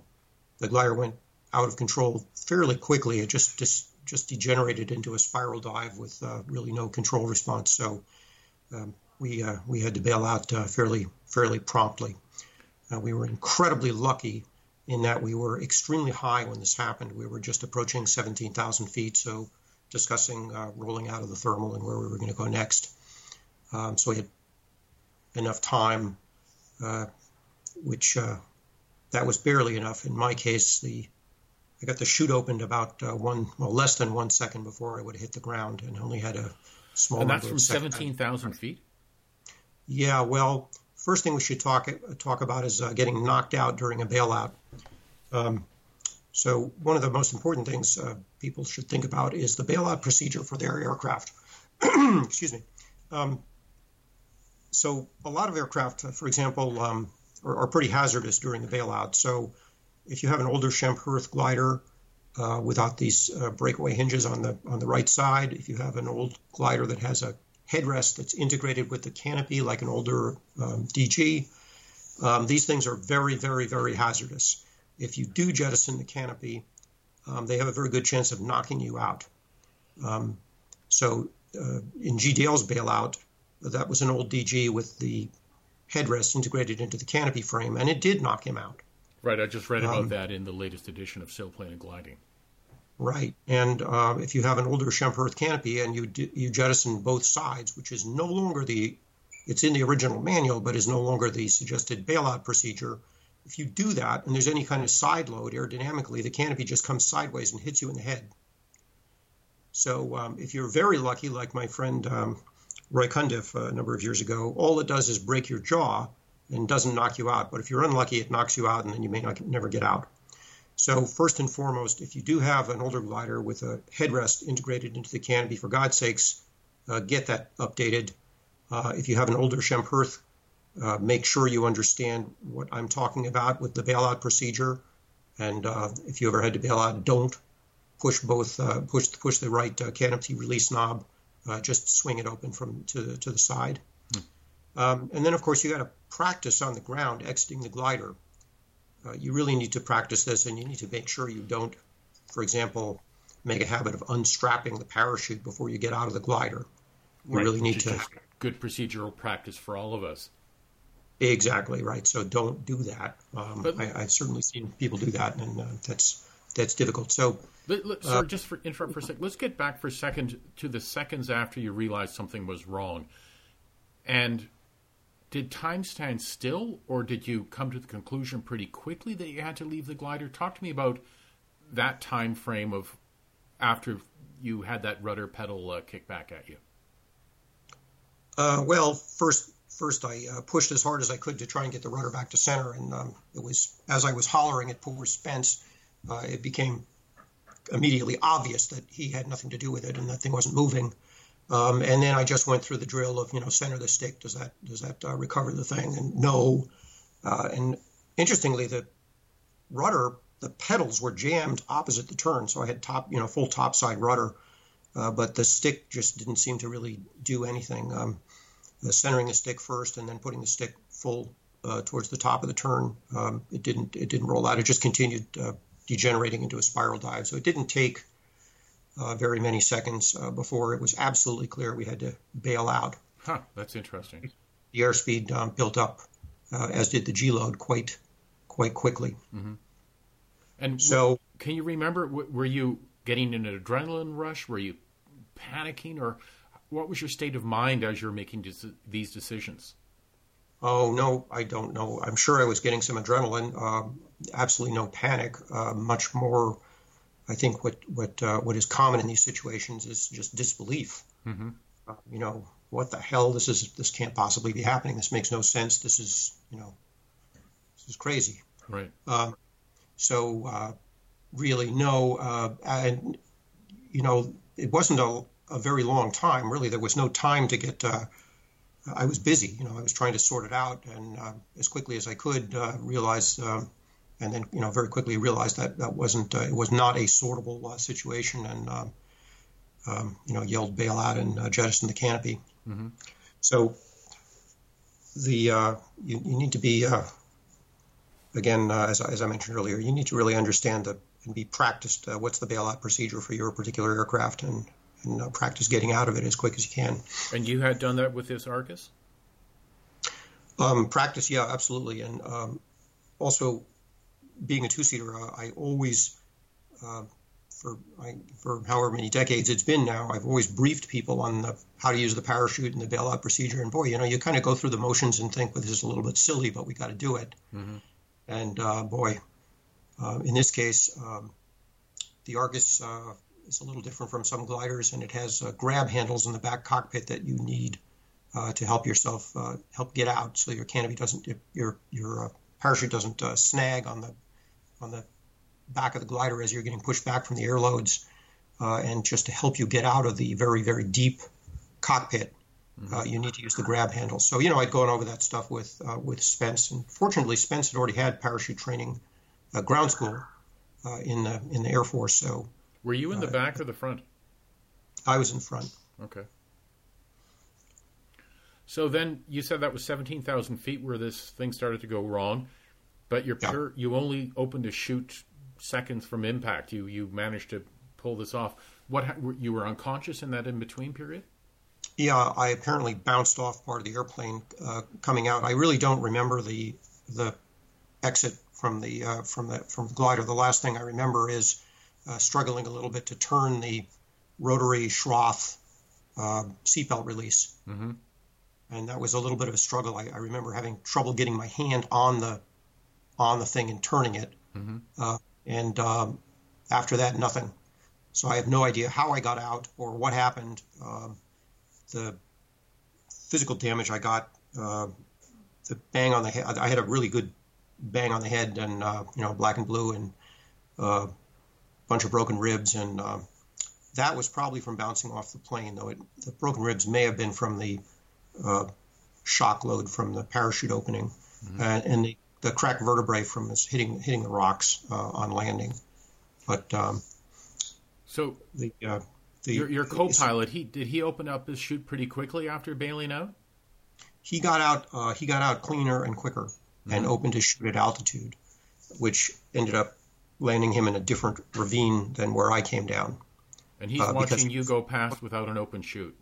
the glider went out of control fairly quickly. It just just, just degenerated into a spiral dive with uh, really no control response. So um, we uh, we had to bail out uh, fairly fairly promptly. Uh, we were incredibly lucky in that we were extremely high when this happened. We were just approaching 17,000 feet, so discussing uh, rolling out of the thermal and where we were going to go next. Um, so we had enough time, uh, which uh, that was barely enough. In my case, the I got the chute opened about one, well, less than one second before I would have hit the ground, and only had a small. And that's from 17,000 feet. Yeah, well, first thing we should talk talk about is uh, getting knocked out during a bailout. Um, so one of the most important things uh, people should think about is the bailout procedure for their aircraft. Excuse me. Um, so a lot of aircraft, uh, for example, um, are, are, pretty hazardous during the bailout. So if you have an older Schempp-Hirth glider uh, without these uh, breakaway hinges on the on the right side, if you have an old glider that has a headrest that's integrated with the canopy like an older um, DG. Um, these things are very, very, very hazardous. If you do jettison the canopy, um, they have a very good chance of knocking you out. Um, so uh, in G. Dale's bailout, that was an old DG with the headrest integrated into the canopy frame, and it did knock him out. Right, I just read about um, that in the latest edition of Sailplane and Gliding. Right, and uh, if you have an older Schempp-Hirth canopy and you you jettison both sides, which is no longer the it's in the original manual, but is no longer the suggested bailout procedure. If you do that and there's any kind of side load aerodynamically, the canopy just comes sideways and hits you in the head. So um, if you're very lucky, like my friend um, Roy Cundiff uh, a number of years ago, all it does is break your jaw and doesn't knock you out. But if you're unlucky, it knocks you out and then you may not never get out. So first and foremost, if you do have an older glider with a headrest integrated into the canopy, for God's sakes, uh, get that updated. Uh, if you have an older Schempp-Hirth, uh, make sure you understand what I'm talking about with the bailout procedure. And uh, if you ever had to bail out, don't push both uh, push push the right uh, canopy release knob. just swing it open from to the, to the side. Hmm. Um, and then, of course, you got to practice on the ground exiting the glider uh, you really need to practice this and you need to make sure you don't, for example, make a habit of unstrapping the parachute before you get out of the glider. You right, really need to. Good procedural practice for all of us. Exactly right. So don't do that. Um, but, I, have certainly seen people do that, and uh, that's that's difficult. So, let, let, uh, just for interrupt for a second. Let's get back for a second to the seconds after you realized something was wrong, and did time stand still, or did you come to the conclusion pretty quickly that you had to leave the glider? Talk to me about that time frame of after you had that rudder pedal uh, kick back at you. Uh, well, first, first I uh, pushed as hard as I could to try and get the rudder back to center, and um, it was as I was hollering at poor Spence, uh, it became immediately obvious that he had nothing to do with it and that thing wasn't moving. Um, and then I just went through the drill of you know center the stick. Does that does that uh, recover the thing? And no. Uh, and interestingly, the rudder, the pedals were jammed opposite the turn, so I had top you know full topside rudder, uh, but the stick just didn't seem to really do anything. Um, the centering the stick first and then putting the stick full uh, towards the top of the turn, um, it didn't it didn't roll out. It just continued uh, degenerating into a spiral dive. So it didn't take uh, very many seconds uh, before it was absolutely clear we had to bail out. Huh, that's interesting. The airspeed um, built up, uh, as did the G load, quite quite quickly. Mm-hmm. And so, can you remember? Were you getting an adrenaline rush? Were you panicking, or what was your state of mind as you're making these decisions? Oh no, I don't know. I'm sure I was getting some adrenaline. Um, absolutely no panic. Uh, much more I think what what uh, what is common in these situations is just disbelief. Mm-hmm. Uh, you know, what the hell? This is this can't possibly be happening. This makes no sense. This is you know, this is crazy. Right. Um, so uh, really, no, uh, and you know, it wasn't a, a, very long time. Really, there was no time to get. Uh, I was busy. You know, I was trying to sort it out, and uh, as quickly as I could, realize. And then you know very quickly realized that that wasn't uh, it was not a sortable uh, situation, and um, um, you know yelled bail out and uh, jettisoned the canopy. Mm-hmm. So the uh, you, you, need to be uh, again, uh, as, as, I mentioned earlier, you need to really understand the, and be practiced. Uh, what's the bailout procedure for your particular aircraft, and, and uh, practice getting out of it as quick as you can. And you had done that with this Arcus. Um, practice, yeah, absolutely, and um, also being a two-seater, uh, I always, uh, for I, for however many decades it's been now, I've always briefed people on the, how to use the parachute and the bailout procedure. And boy, you know, you kind of go through the motions and think, well, this is a little bit silly, but we got to do it. Mm-hmm. And uh, boy, uh, in this case, um, the Arcus uh, is a little different from some gliders, and it has uh, grab handles in the back cockpit that you need uh, to help yourself uh, help get out, so your canopy doesn't your your parachute doesn't snag on the on the back of the glider as you're getting pushed back from the air loads, and just to help you get out of the very very deep cockpit Mm-hmm. Uh, you need to use the grab handle. So you know, I'd gone over that stuff with uh, with Spence, and fortunately, Spence had already had parachute training, uh, ground school, uh, in the in the Air Force. So were you in the uh, back or the front? I was in front. Okay. So then you said that was seventeen thousand feet where this thing started to go wrong, but your yeah. you only opened to shoot seconds from impact. You you managed to pull this off. What you were unconscious in that in between period? Yeah, I apparently bounced off part of the airplane uh, coming out. I really don't remember the the exit from the uh, from the from the glider. The last thing I remember is uh, struggling a little bit to turn the rotary Schroth uh, seatbelt release, mm-hmm. and that was a little bit of a struggle. I, I, remember having trouble getting my hand on the on the thing and turning it, mm-hmm. Uh, and um, after that, nothing. So I have no idea how I got out or what happened. Um, the physical damage I got, uh, the bang on the head, I had a really good bang on the head and, uh, you know, black and blue and a uh, bunch of broken ribs. And uh, that was probably from bouncing off the plane, though it, the broken ribs may have been from the uh, shock load from the parachute opening mm-hmm. and, and the, the cracked vertebrae from his hitting, hitting the rocks uh, on landing. But um, so the the, your, your co-pilot, he did he open up his chute pretty quickly after bailing out? He got out. Uh, he got out cleaner and quicker, mm-hmm. and opened his chute at altitude, which ended up landing him in a different ravine than where I came down. And he's uh, watching you go past without an open chute.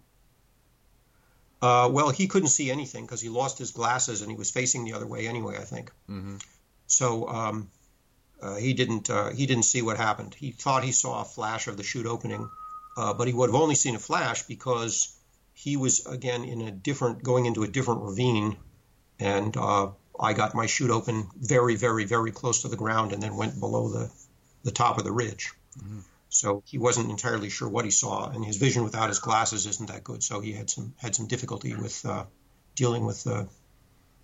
Uh, well, he couldn't see anything because he lost his glasses and he was facing the other way anyway. I think. Mm-hmm. So um, uh, he didn't. Uh, he didn't see what happened. He thought he saw a flash of the chute opening uh, but he would have only seen a flash because he was again in a different, going into a different ravine, and uh, I got my chute open very, very, very close to the ground, and then went below the the top of the ridge. Mm-hmm. So he wasn't entirely sure what he saw, and his vision without his glasses isn't that good. So he had some had some difficulty with uh, dealing with the, uh,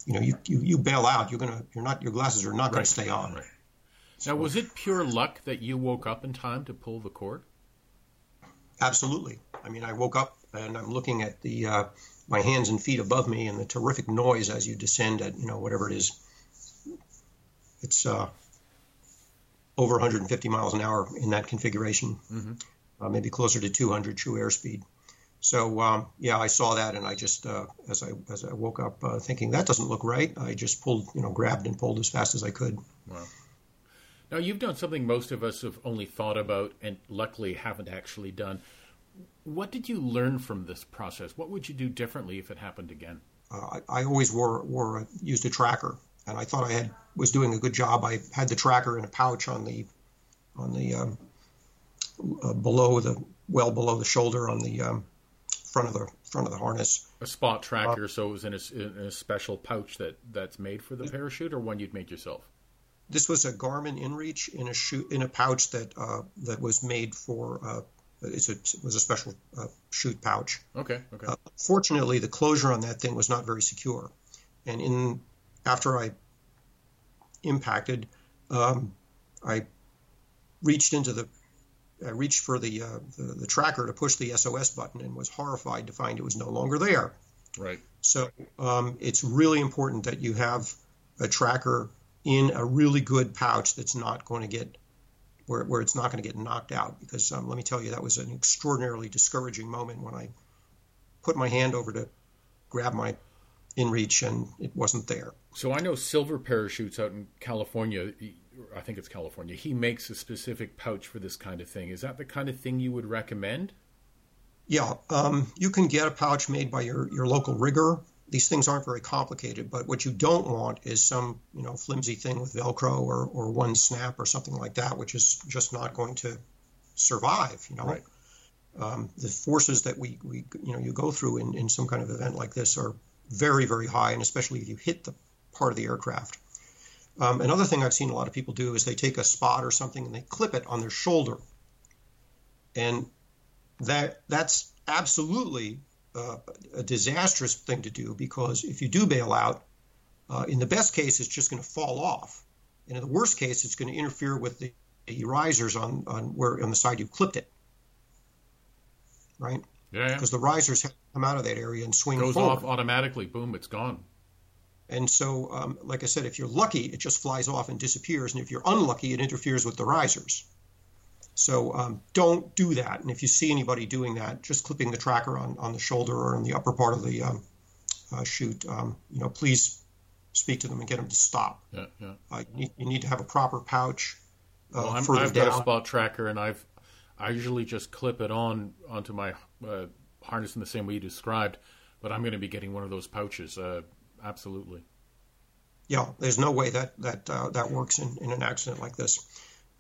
you know, you, you, you bail out, you're gonna you're not your glasses are not right. to stay on. Right. Now, was it pure luck that you woke up in time to pull the cord? Absolutely. I mean, I woke up and I'm looking at the uh, my hands and feet above me and the terrific noise as you descend at you know whatever it is. It's uh, over 150 miles an hour in that configuration, mm-hmm. uh, maybe closer to 200 true airspeed. So um, yeah, I saw that, and I just uh, as I as I woke up uh, thinking that doesn't look right, I just pulled, you know, grabbed and pulled as fast as I could. Wow. Now, you've done something most of us have only thought about and luckily haven't actually done. What did you learn from this process? What would you do differently if it happened again? Uh, I, I, always wore, wore used a tracker, and I thought I had was doing a good job. I had the tracker in a pouch on the on the um, uh, below the well below the shoulder on the um, front of the front of the harness. A spot tracker, uh, so it was in a, in a, special pouch that that's made for the parachute, or one you'd made yourself this was a Garmin InReach in a shoe, in a pouch that uh, that was made for. Uh, a, it was a special uh, chute pouch. Okay. Okay. Uh, fortunately, the closure on that thing was not very secure, and in after I impacted, um, I reached into the I reached for the, uh, the, the tracker to push the SOS button and was horrified to find it was no longer there. Right. So um, it's really important that you have a tracker in a really good pouch that's not going to get where, where it's not going to get knocked out. Because um, let me tell you, that was an extraordinarily discouraging moment when I put my hand over to grab my inReach, and it wasn't there. So I know Silver Parachutes out in California. I think it's California. He makes a specific pouch for this kind of thing. Is that the kind of thing you would recommend? Yeah, um, you can get a pouch made by your, your local rigger. These things aren't very complicated, but what you don't want is some you know flimsy thing with Velcro or, or one snap or something like that, which is just not going to survive. You know, right. um, the forces that we, we you know you go through in, in some kind of event like this are very very high, and especially if you hit the part of the aircraft. Um, another thing I've seen a lot of people do is they take a spot or something and they clip it on their shoulder, and that that's absolutely uh, a disastrous thing to do because if you do bail out, uh, in the best case, it's just going to fall off, and in the worst case, it's going to interfere with the, the risers on on where on the side you've clipped it, right? Yeah, Because the risers come out of that area and swing goes forward. off automatically. Boom, it's gone. And so, um, like I said, if you're lucky, it just flies off and disappears. And if you're unlucky, it interferes with the risers. So um, don't do that. And if you see anybody doing that, just clipping the tracker on, on the shoulder or in the upper part of the um, uh, chute, um, you know, please speak to them and get them to stop. Yeah, yeah. Uh, you, need, you need to have a proper pouch uh, Well, I'm, I've down. got a spot tracker, and I've I usually just clip it on onto my uh, harness in the same way you described. But I'm going to be getting one of those pouches. Absolutely. Yeah, there's no way that that uh, that works in, in an accident like this.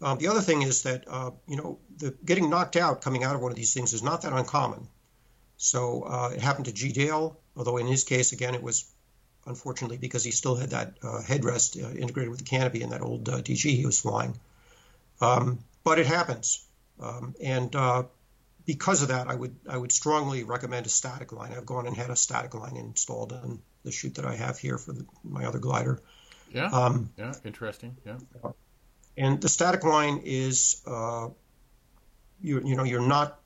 Um, the other thing is that uh, you know the getting knocked out coming out of one of these things is not that uncommon. So uh, it happened to G. Dale, although in his case again it was unfortunately because he still had that uh, headrest uh, integrated with the canopy in that old uh, DG he was flying. Um, but it happens, um, and because of that, I would I would strongly recommend a static line. I've gone and had a static line installed on the chute that I have here for the, my other glider. Yeah. Um, yeah. Interesting. Yeah. and the static line is, uh, you, you know, you're not,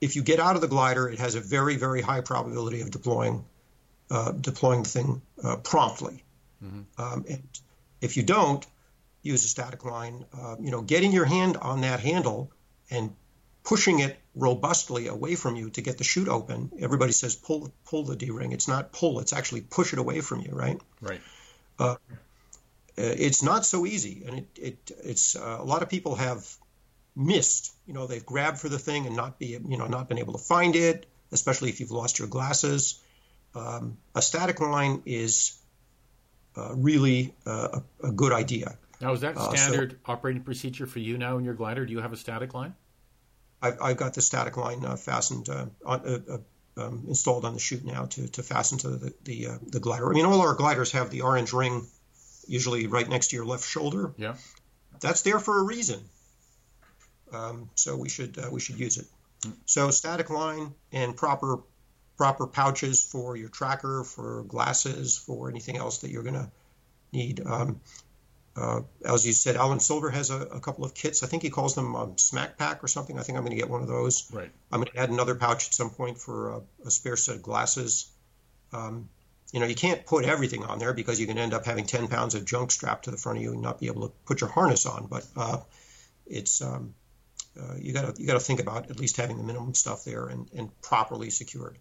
if you get out of the glider, it has a very, very high probability of deploying, uh, deploying the thing uh, promptly. Um, and if you don't use a static line, uh, you know, getting your hand on that handle and pushing it robustly away from you to get the chute open. Everybody says pull pull the D ring. It's not pull. It's actually push it away from you, right? Right. Uh, it's not so easy, and it, it it's uh, a lot of people have missed. You know, they've grabbed for the thing and not be you know not been able to find it, especially if you've lost your glasses. Um, a static line is uh, really uh, a, a good idea. Now, is that Uh, so- standard operating procedure for you now in your glider? Do you have a static line? I've, I've got the static line uh, fastened, uh, on, uh, uh, um, installed on the chute now to, to fasten to the the, uh, the glider. I mean, all our gliders have the orange ring, usually right next to your left shoulder. Yeah. That's there for a reason. Um, so we should uh, we should use it. So static line and proper proper pouches for your tracker, for glasses, for anything else that you're going to need. Um, uh, as you said, Alan Silver has a, a couple of kits. I think he calls them um, SMAK PAK or something. I think I'm going to get one of those. Right. I'm going to add another pouch at some point for a, a spare set of glasses. Um, you know, you can't put everything on there because you can end up having 10 pounds of junk strapped to the front of you and not be able to put your harness on. But uh, it's um, uh, you got to you got to think about at least having the minimum stuff there and, and properly secured.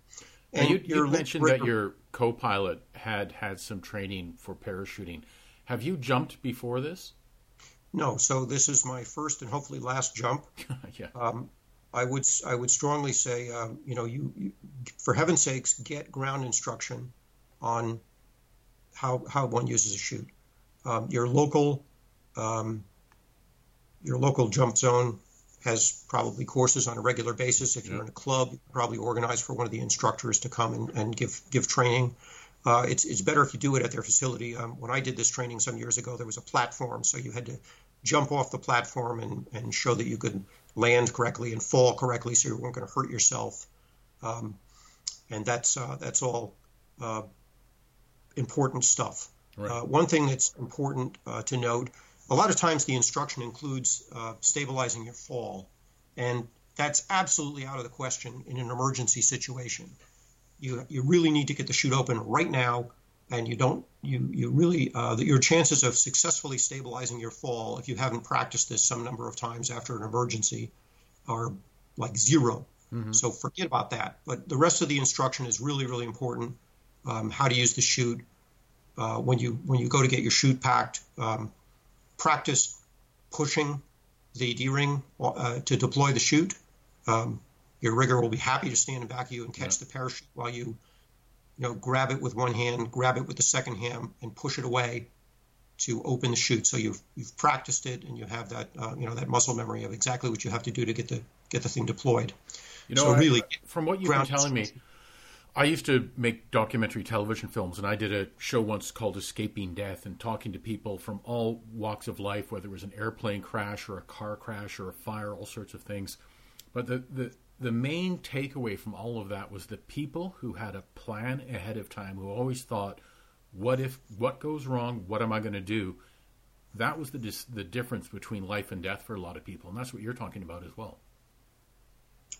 Now, And you, you mentioned that your co-pilot had had some training for parachuting. Have you jumped before this? no. So this is my first and hopefully last jump. yeah. Um, I would I would strongly say um, you know you, you for heaven's sakes get ground instruction on how how one uses a chute. Um, your local um, your local jump zone has probably courses on a regular basis. If you're in a club, you probably organize for one of the instructors to come and, and give give training. Uh, it's it's better if you do it at their facility. Um, when I did this training some years ago, there was a platform, so you had to jump off the platform and, and show that you could land correctly and fall correctly, so you weren't going to hurt yourself. Um, and that's uh, that's all uh, important stuff. Right. Uh, one thing that's important uh, to note: a lot of times the instruction includes uh, stabilizing your fall, and that's absolutely out of the question in an emergency situation. You you really need to get the chute open right now, and you don't you you really uh, that your chances of successfully stabilizing your fall if you haven't practiced this some number of times after an emergency are like 0 So forget about that. But the rest of the instruction is really really important. um, how to use the chute. Uh, when you when you go to get your chute packed, um, practice pushing the D-ring uh, to deploy the chute. Um, your rigger will be happy to stand in back of you and catch yeah. the parachute while you, you know, grab it with one hand, grab it with the second hand, and push it away to open the chute. So you've you've practiced it and you have that uh, you know that muscle memory of exactly what you have to do to get the get the thing deployed. You know, so I, really, from what you've been telling me, I used to make documentary television films, and I did a show once called "Escaping Death," and talking to people from all walks of life, whether it was an airplane crash or a car crash or a fire, all sorts of things. But the the the main takeaway from all of that was the people who had a plan ahead of time, who always thought what if what goes wrong? What am I going to do? That was the the difference between life and death for a lot of people, and that's what you're talking about as well.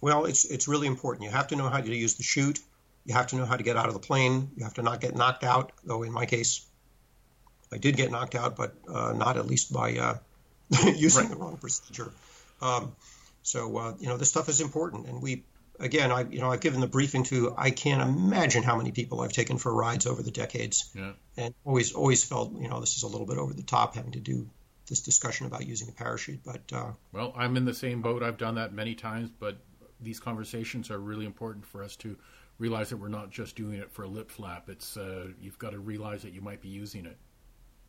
Well, it's it's really important. You have to know how to use the chute. You have to know how to get out of the plane. You have to not get knocked out. Though in my case, I did get knocked out, but uh, not at least by uh, using right. the wrong procedure. Um, so uh, you know this stuff is important, and we again, I you know I've given the briefing to I can't imagine how many people I've taken for rides over the decades, yeah. and always always felt you know this is a little bit over the top having to do this discussion about using a parachute. But uh, well, I'm in the same boat. I've done that many times, but these conversations are really important for us to realize that we're not just doing it for a lip flap. It's uh, you've got to realize that you might be using it.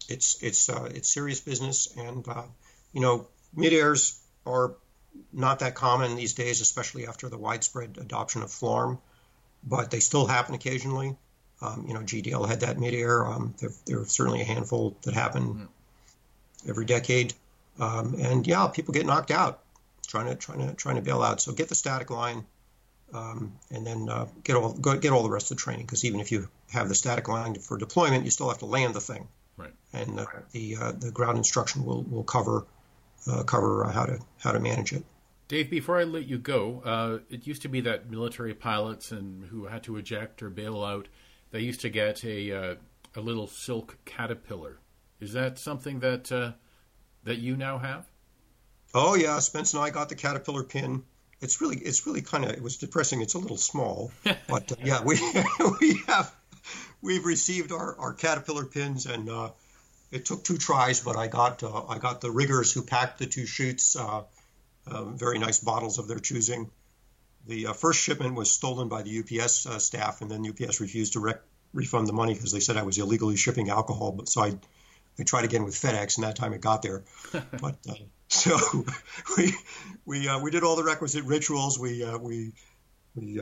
It's it's uh, it's serious business, and uh, you know mid airs are not that common these days, especially after the widespread adoption of FLARM, but they still happen occasionally. Um, you know, G. Dale had that midair. Um, there, there, are certainly a handful that happen mm-hmm. every decade, um, and yeah, people get knocked out trying to trying to trying to bail out. So get the static line, um, and then uh, get all get all the rest of the training. Because even if you have the static line for deployment, you still have to land the thing. Right. And uh, the uh, the ground instruction will will cover uh, cover uh, how to how to manage it. Dave, before I let you go, uh, it used to be that military pilots and who had to eject or bail out, they used to get a uh, a little silk caterpillar. Is that something that uh, that you now have? Oh yeah, Spence and I got the caterpillar pin. It's really it's really kind of it was depressing. It's a little small, but uh, yeah, we we have we've received our, our caterpillar pins and uh, it took two tries, but I got uh, I got the riggers who packed the two chutes, uh, uh, very nice bottles of their choosing. The uh, first shipment was stolen by the UPS uh, staff, and then UPS refused to rec- refund the money because they said I was illegally shipping alcohol. But so I, I tried again with FedEx, and that time it got there. but uh, so we we we did all the requisite rituals. We we we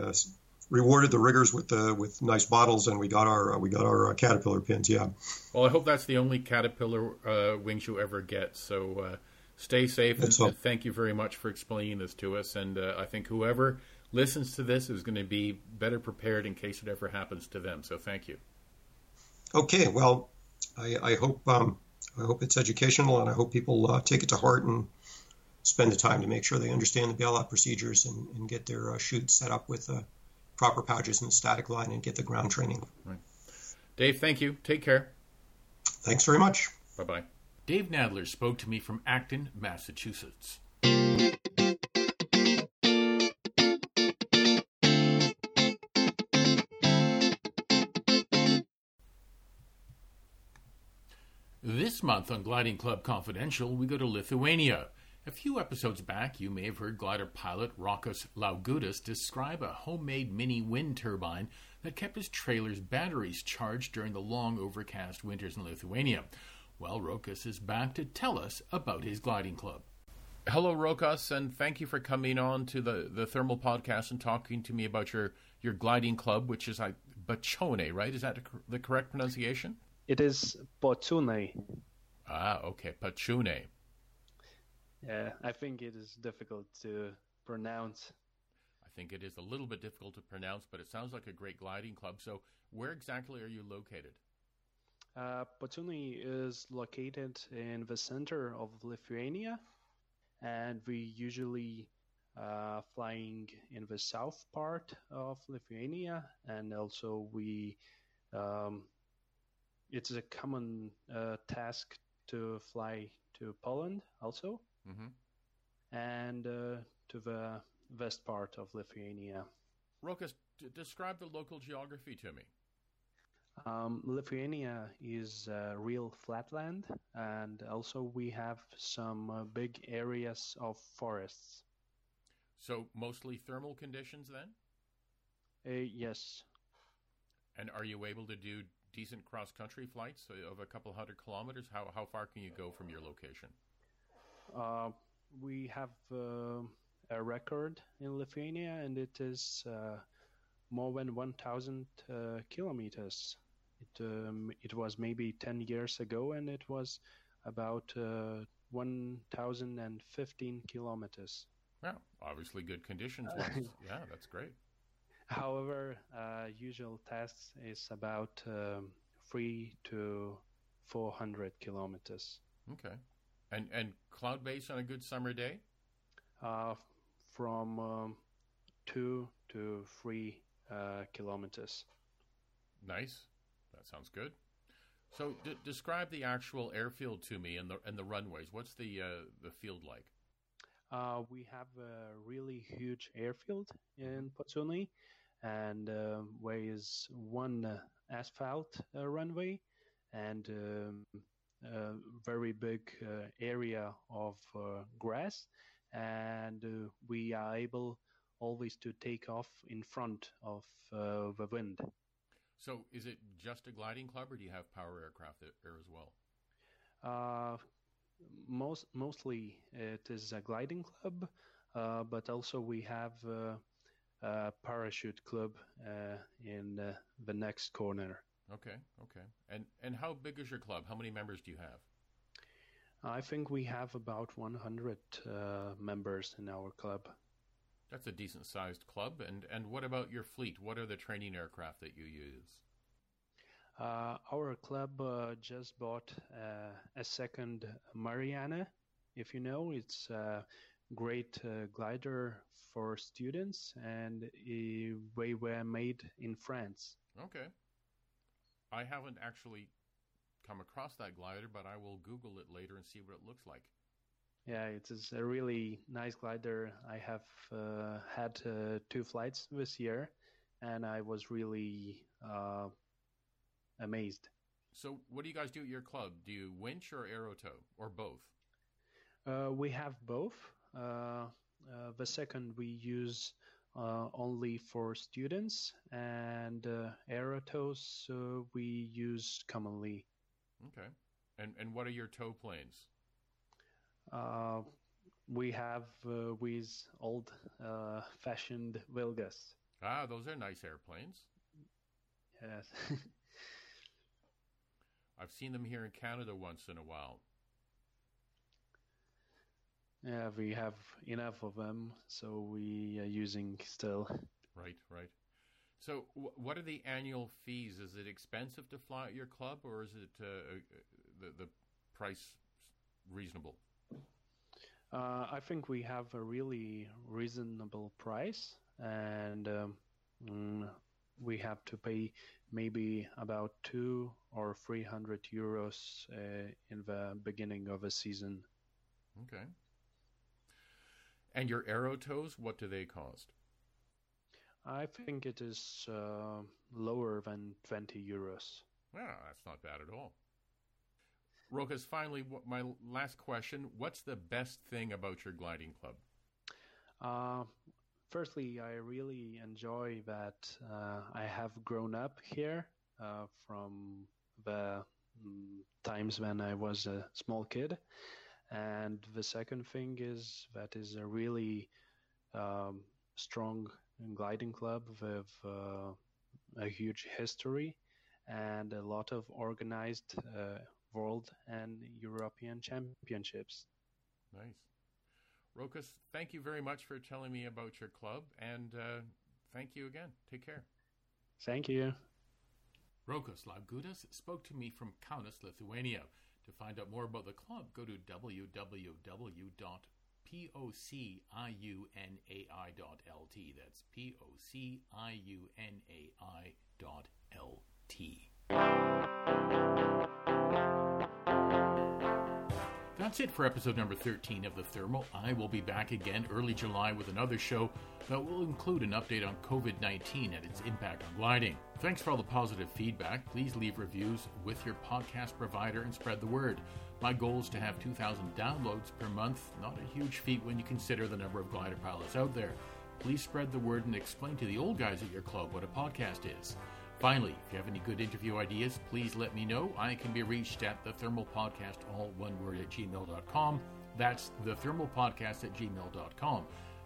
rewarded the riggers with the with nice bottles, and we got our uh, we got our uh, caterpillar pins. Yeah. Well, I hope that's the only caterpillar uh, wings you ever get. So uh, stay safe, and, and, thank you very much for explaining this to us. And uh, I think whoever listens to this is going to be better prepared in case it ever happens to them. So thank you. Okay. Well, I, I hope um, I hope it's educational, and I hope people uh, take it to heart and spend the time to make sure they understand the bailout procedures and, and get their uh, set up with proper pouches and static line and get the ground training. Right. Dave, thank you. Take care. Thanks very much. Bye bye. Dave Nadler spoke to me from Acton, Massachusetts. This month on Gliding Club Confidential, we go to Lithuania. A few episodes back, you may have heard glider pilot Rokas Laugudis describe a homemade mini wind turbine that kept his trailer's batteries charged during the long overcast winters in Lithuania. Well, Rokas is back to tell us about his gliding club. Hello, Rokas, and thank you for coming on to the, the Thermal Podcast and talking to me about your, your gliding club, which is like Bachone, right? Is that the correct pronunciation? It is Pociūnai. Ah, okay, Pachune. Yeah, I think it is difficult to pronounce. I think it is a little bit difficult to pronounce, but it sounds like a great gliding club. So, where exactly are you located? Uh, Pociūnai is located in the center of Lithuania, and we usually uh, flying in the south part of Lithuania, and also we um, it's a common uh, task to fly to Poland also mm-hmm. and uh, to the west part of Lithuania. Rokas, d- describe the local geography to me. Um, Lithuania is uh, real flatland, and also we have some uh, big areas of forests. So mostly thermal conditions then? Uh, yes. And are you able to do decent cross country flights of a couple hundred kilometers? How how far can you go from your location? Uh, we have uh, a record in Lithuania, and it is uh, more than 1,000 uh, kilometers. It um, it was maybe 10 years ago, and it was about uh, 1,015 kilometers. Yeah, obviously good conditions. yeah, that's great. However, uh, usual test is about um, three to 400 kilometers. Okay. And and cloud base on a good summer day? Uh, from um, two to three uh, kilometers. Nice. That sounds good. So, d- describe the actual airfield to me and the and the runways. What's the uh, the field like? Uh, we have a really huge airfield in Pociūnai, and uh, where is one uh, asphalt uh, runway and um, a very big uh, area of uh, grass, and we are able always to take off in front of the wind. So, is it just a gliding club, or do you have power aircraft there as well? Uh, most mostly it is a gliding club, uh, but also we have uh, a parachute club uh, in uh, the next corner. Okay, okay. And and how big is your club? How many members do you have? I think we have about 100 uh, members in our club. That's a decent sized club. And, and what about your fleet? What are the training aircraft that you use? Uh, our club uh, just bought uh, a second Marianne. If you know, it's a great uh, glider for students, and they were made in France. Okay. I haven't actually come across that glider, but I will Google it later and see what it looks like. Yeah, it is a really nice glider. I have uh, had uh, two flights this year, and I was really uh, amazed. So, what do you guys do at your club? Do you winch or aerotow, or both? Uh, we have both. Uh, uh, the second we use only for students, and aerotows we use commonly. Okay. And and what are your tow planes? Uh, we have uh, these old uh, fashioned Wilgas. Ah, those are nice airplanes. Yes. I've seen them here in Canada once in a while. Yeah, we have enough of them, so we are using still. Right, right. So, what are the annual fees? Is it expensive to fly at your club, or is it uh, uh the the price reasonable? Uh, I think we have a really reasonable price, and um, mm, we have to pay maybe about two or three hundred euros uh, in the beginning of a season. Okay. And your aerotows, what do they cost? I think it is uh, lower than twenty euros. Well, that's not bad at all. Rokas, finally, my last question. What's the best thing about your gliding club? Uh, firstly, I really enjoy that uh, I have grown up here uh, from the um, times when I was a small kid. And the second thing is that is a really um, strong gliding club with uh, a huge history and a lot of organized uh, world and European championships. Nice. Rokas, thank you very much for telling me about your club, and uh, thank you again. Take care. Thank you. Rokas Lavgudas spoke to me from Kaunas, Lithuania. To find out more about the club, go to www.pociunai.lt. That's P That's it for episode number 13 of The Thermal. I will be back again early July with another show that will include an update on COVID 19 and its impact on gliding. Thanks for all the positive feedback. Please leave reviews with your podcast provider and spread the word. My goal is to have 2,000 downloads per month, not a huge feat when you consider the number of glider pilots out there. Please spread the word and explain to the old guys at your club what a podcast is. Finally, if you have any good interview ideas, please let me know. I can be reached at the Thermal Podcast, all one word at gmail.com. That's the Thermal Podcast at gmail.com.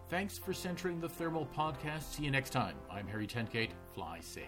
Thanks for centering the Thermal Podcast. See you next time. I'm Harry Tenkate. Fly safe.